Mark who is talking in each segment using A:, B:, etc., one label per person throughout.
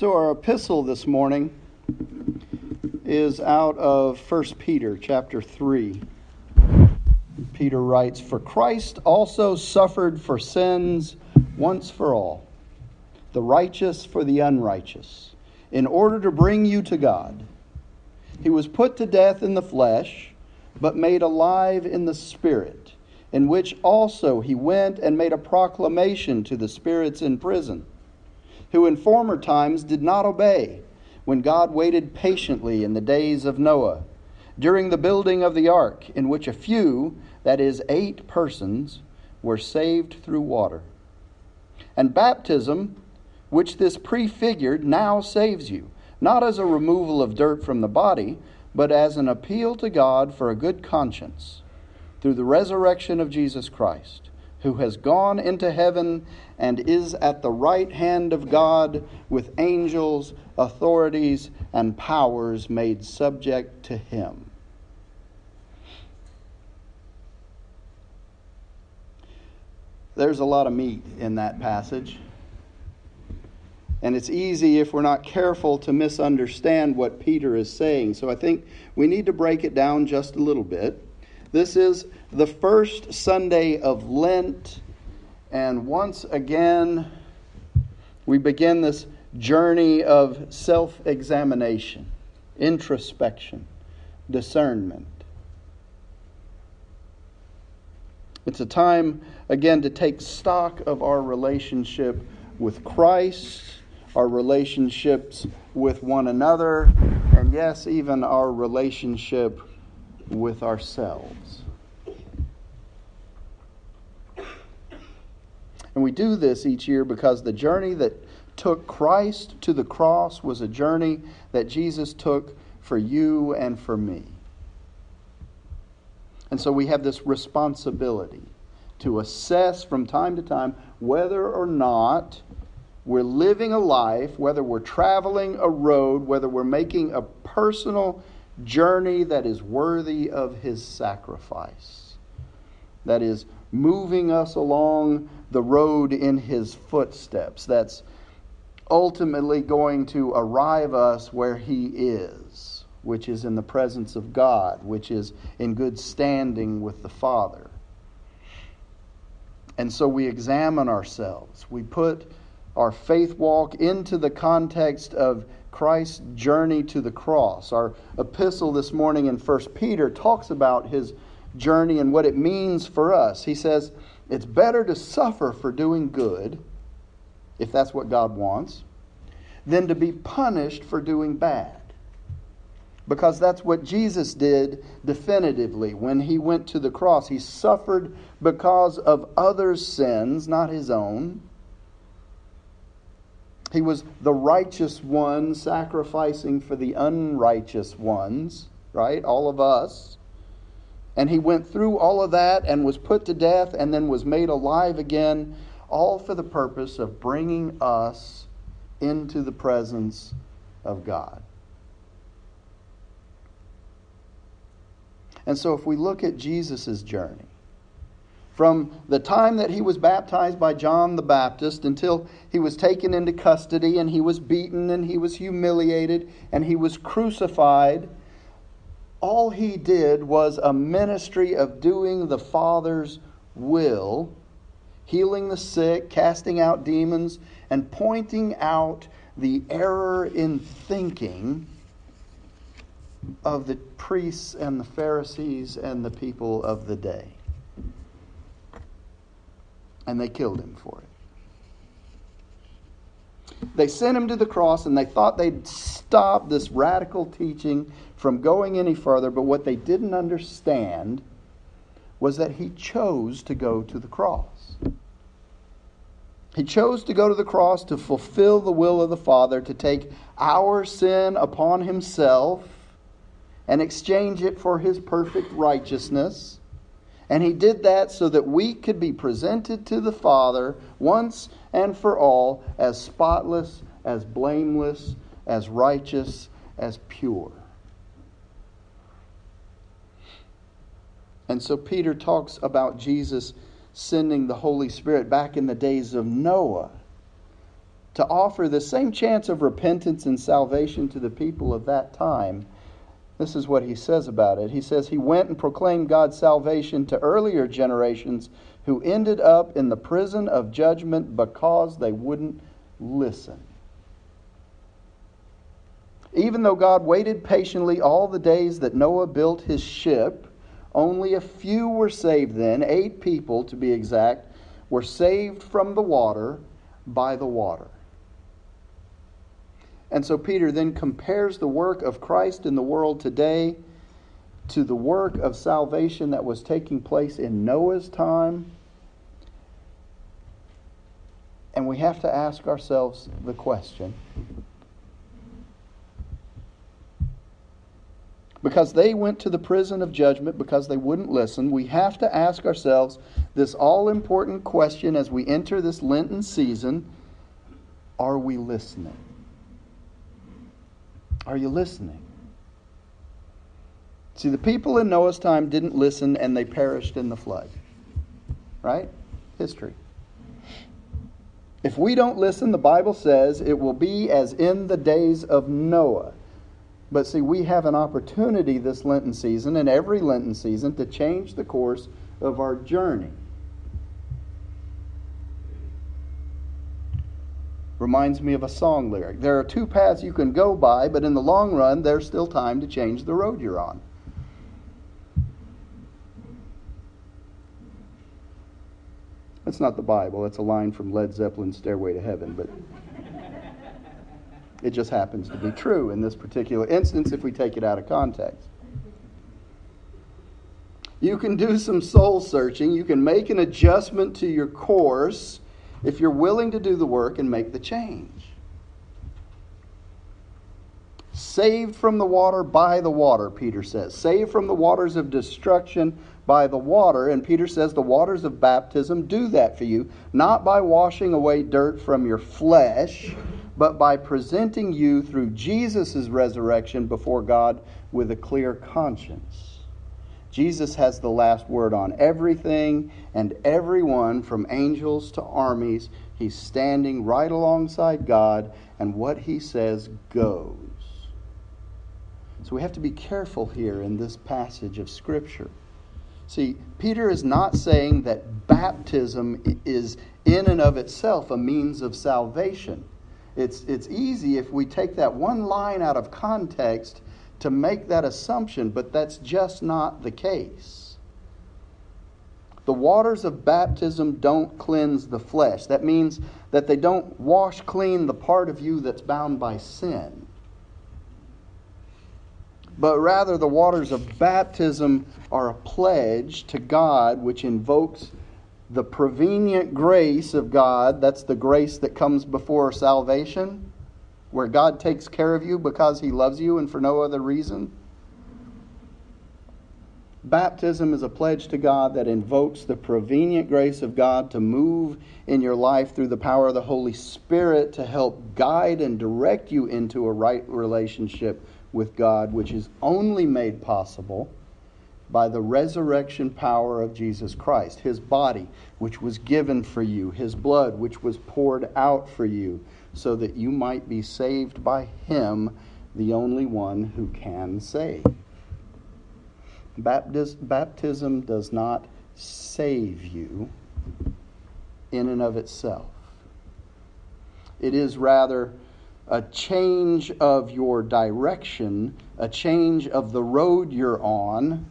A: So our epistle this morning is out of 1 Peter chapter 3. Peter writes, For Christ also suffered for sins once for all, the righteous for the unrighteous, in order to bring you to God. He was put to death in the flesh, but made alive in the Spirit, in which also he went and made a proclamation to the spirits in prison who in former times did not obey, when God waited patiently in the days of Noah, during the building of the ark, in which a few, that is, eight persons, were saved through water. And baptism, which this prefigured, now saves you, not as a removal of dirt from the body, but as an appeal to God for a good conscience, through the resurrection of Jesus Christ who has gone into heaven and is at the right hand of God with angels, authorities, and powers made subject to him. There's a lot of meat in that passage. And it's easy, if we're not careful, to misunderstand what Peter is saying. So I think we need to break it down just a little bit. This is the first Sunday of Lent, and once again, we begin this journey of self examination, introspection, discernment. It's a time, again, to take stock of our relationship with Christ, our relationships with one another, and yes, even our relationship with ourselves. And we do this each year because the journey that took Christ to the cross was a journey that Jesus took for you and for me. And so we have this responsibility to assess from time to time whether or not we're living a life, whether we're traveling a road, whether we're making a personal journey that is worthy of his sacrifice, that is moving us along the road in his footsteps, that's ultimately going to arrive us where he is, which is in the presence of God, which is in good standing with the Father. And so we examine ourselves. We put our faith walk into the context of Christ's journey to the cross. Our epistle this morning in 1 Peter talks about his journey and what it means for us. He says, It's better to suffer for doing good, if that's what God wants, than to be punished for doing bad. Because that's what Jesus did definitively when he went to the cross. He suffered because of others' sins, not his own. He was the righteous one sacrificing for the unrighteous ones, right? All of us. And he went through all of that and was put to death and then was made alive again, all for the purpose of bringing us into the presence of God. And so if we look at Jesus' journey, from the time that he was baptized by John the Baptist until he was taken into custody and he was beaten and he was humiliated and he was crucified, all he did was a ministry of doing the Father's will, healing the sick, casting out demons, and pointing out the error in thinking of the priests and the Pharisees and the people of the day and they killed him for it. They sent him to the cross and they thought they'd stop this radical teaching from going any further, but what they didn't understand was that he chose to go to the cross. He chose to go to the cross to fulfill the will of the Father, to take our sin upon himself and exchange it for his perfect righteousness and he did that so that we could be presented to the Father once and for all as spotless, as blameless, as righteous, as pure. And so Peter talks about Jesus sending the Holy Spirit back in the days of Noah. to offer the same chance of repentance and salvation to the people of that time. This is what he says about it. He says he went and proclaimed God's salvation to earlier generations who ended up in the prison of judgment because they wouldn't listen. Even though God waited patiently all the days that Noah built his ship, only a few were saved then, eight people to be exact, were saved from the water by the water. And so Peter then compares the work of Christ in the world today to the work of salvation that was taking place in Noah's time. And we have to ask ourselves the question because they went to the prison of judgment because they wouldn't listen, we have to ask ourselves this all important question as we enter this Lenten season Are we listening? Are you listening? See, the people in Noah's time didn't listen and they perished in the flood. Right? History. If we don't listen, the Bible says it will be as in the days of Noah. But see, we have an opportunity this Lenten season and every Lenten season to change the course of our journey. Reminds me of a song lyric. There are two paths you can go by, but in the long run, there's still time to change the road you're on. That's not the Bible. That's a line from Led Zeppelin's Stairway to Heaven, but it just happens to be true in this particular instance if we take it out of context. You can do some soul searching. You can make an adjustment to your course if you're willing to do the work and make the change. Saved from the water by the water, Peter says. Saved from the waters of destruction by the water. And Peter says the waters of baptism do that for you, not by washing away dirt from your flesh but by presenting you through Jesus' resurrection before God with a clear conscience. Jesus has the last word on everything and everyone, from angels to armies. He's standing right alongside God, and what he says goes. So we have to be careful here in this passage of Scripture. See, Peter is not saying that baptism is in and of itself a means of salvation. It's, it's easy if we take that one line out of context to make that assumption, but that's just not the case. The waters of baptism don't cleanse the flesh. That means that they don't wash clean the part of you that's bound by sin. But rather, the waters of baptism are a pledge to God which invokes the prevenient grace of God, that's the grace that comes before salvation, where God takes care of you because he loves you and for no other reason. Baptism is a pledge to God that invokes the prevenient grace of God to move in your life through the power of the Holy Spirit to help guide and direct you into a right relationship with God, which is only made possible by the resurrection power of Jesus Christ, his body, which was given for you, his blood, which was poured out for you, so that you might be saved by him, the only one who can save. Baptism does not save you in and of itself. It is rather a change of your direction, a change of the road you're on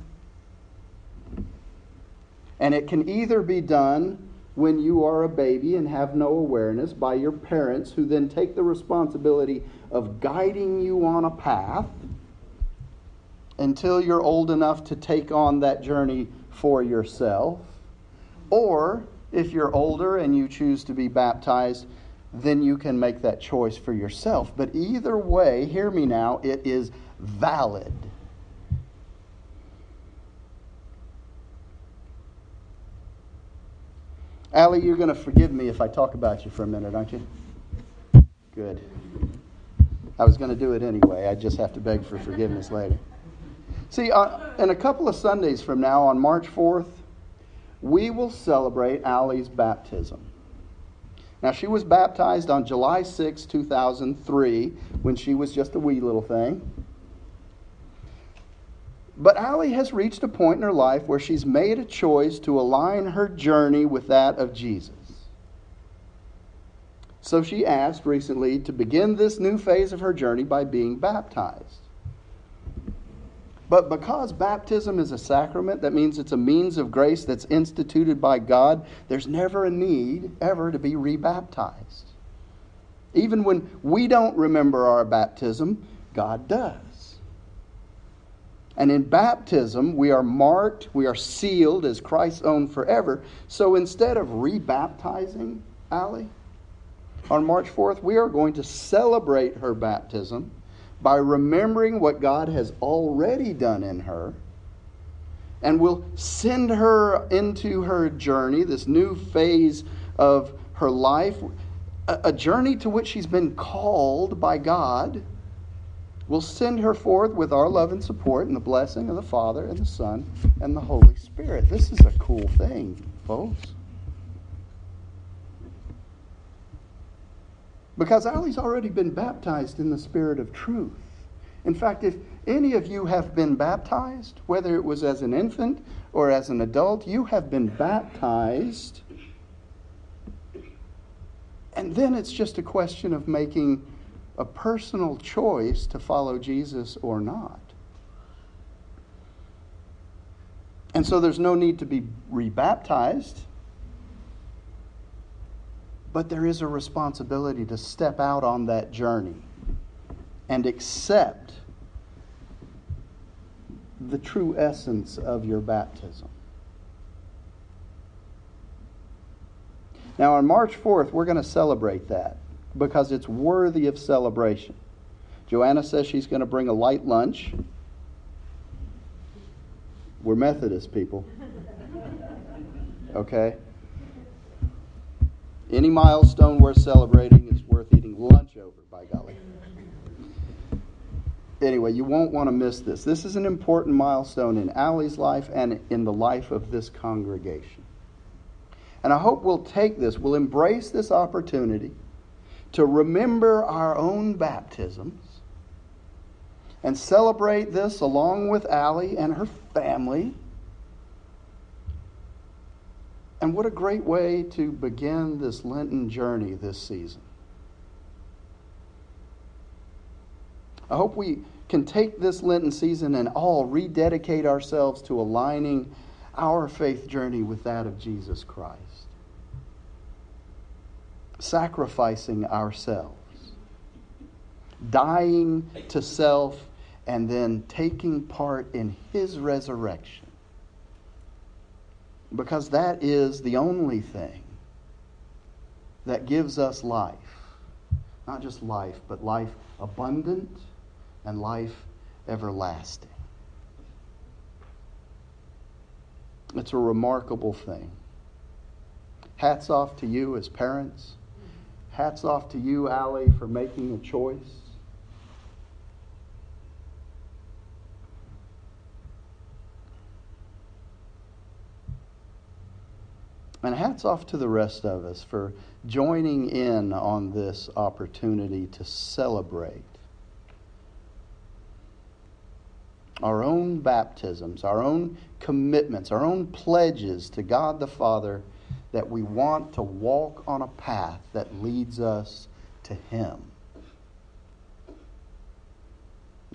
A: and it can either be done when you are a baby and have no awareness by your parents, who then take the responsibility of guiding you on a path until you're old enough to take on that journey for yourself. Or if you're older and you choose to be baptized, then you can make that choice for yourself. But either way, hear me now, it is valid. Allie, you're going to forgive me if I talk about you for a minute, aren't you? Good. I was going to do it anyway. I just have to beg for forgiveness later. See, uh, in a couple of Sundays from now, on March 4th, we will celebrate Allie's baptism. Now, she was baptized on July 6, 2003, when she was just a wee little thing. But Allie has reached a point in her life where she's made a choice to align her journey with that of Jesus. So she asked recently to begin this new phase of her journey by being baptized. But because baptism is a sacrament, that means it's a means of grace that's instituted by God, there's never a need ever to be rebaptized. Even when we don't remember our baptism, God does. And in baptism, we are marked, we are sealed as Christ's own forever. So instead of rebaptizing Allie on March 4th, we are going to celebrate her baptism by remembering what God has already done in her and we'll send her into her journey, this new phase of her life, a, journey to which she's been called by God. We'll send her forth with our love and support and the blessing of the Father and the Son and the Holy Spirit. This is a cool thing, folks. Because Allie's already been baptized in the Spirit of truth. In fact, if any of you have been baptized, whether it was as an infant or as an adult, you have been baptized. And then it's just a question of making a personal choice to follow Jesus or not. And so there's no need to be rebaptized. But there is a responsibility to step out on that journey and accept the true essence of your baptism. Now, on March 4th, we're going to celebrate that because it's worthy of celebration. Joanna says she's going to bring a light lunch. We're Methodist people. Okay? Any milestone worth celebrating is worth eating lunch over, by golly. Anyway, you won't want to miss this. This is an important milestone in Allie's life and in the life of this congregation. And I hope we'll take this, we'll embrace this opportunity to remember our own baptisms and celebrate this along with Allie and her family and what a great way to begin this Lenten journey this season. I hope we can take this Lenten season and all rededicate ourselves to aligning our faith journey with that of Jesus Christ. Sacrificing ourselves, dying to self, and then taking part in His resurrection because that is the only thing that gives us life. Not just life, but life abundant and life everlasting. It's a remarkable thing. Hats off to you as parents. Hats off to you, Allie, for making a choice. And hats off to the rest of us for joining in on this opportunity to celebrate our own baptisms, our own commitments, our own pledges to God the Father that we want to walk on a path that leads us to Him.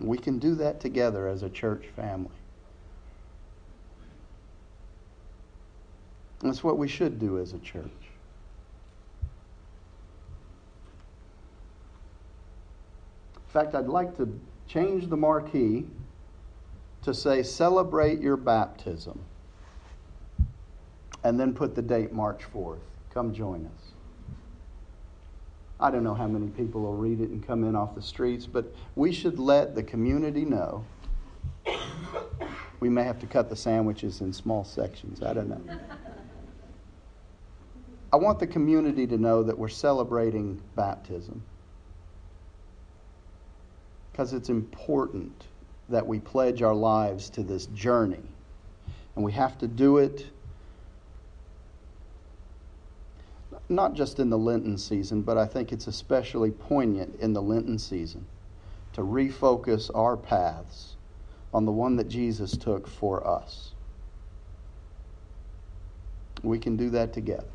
A: We can do that together as a church family. That's what we should do as a church. In fact, I'd like to change the marquee to say, celebrate your baptism. And then put the date March 4th. Come join us. I don't know how many people will read it and come in off the streets, but we should let the community know. We may have to cut the sandwiches in small sections. I don't know. I want the community to know that we're celebrating baptism because it's important that we pledge our lives to this journey. And we have to do it not just in the Lenten season, but I think it's especially poignant in the Lenten season to refocus our paths on the one that Jesus took for us. We can do that together.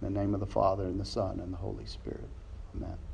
A: In the name of the Father, and the Son, and the Holy Spirit. Amen.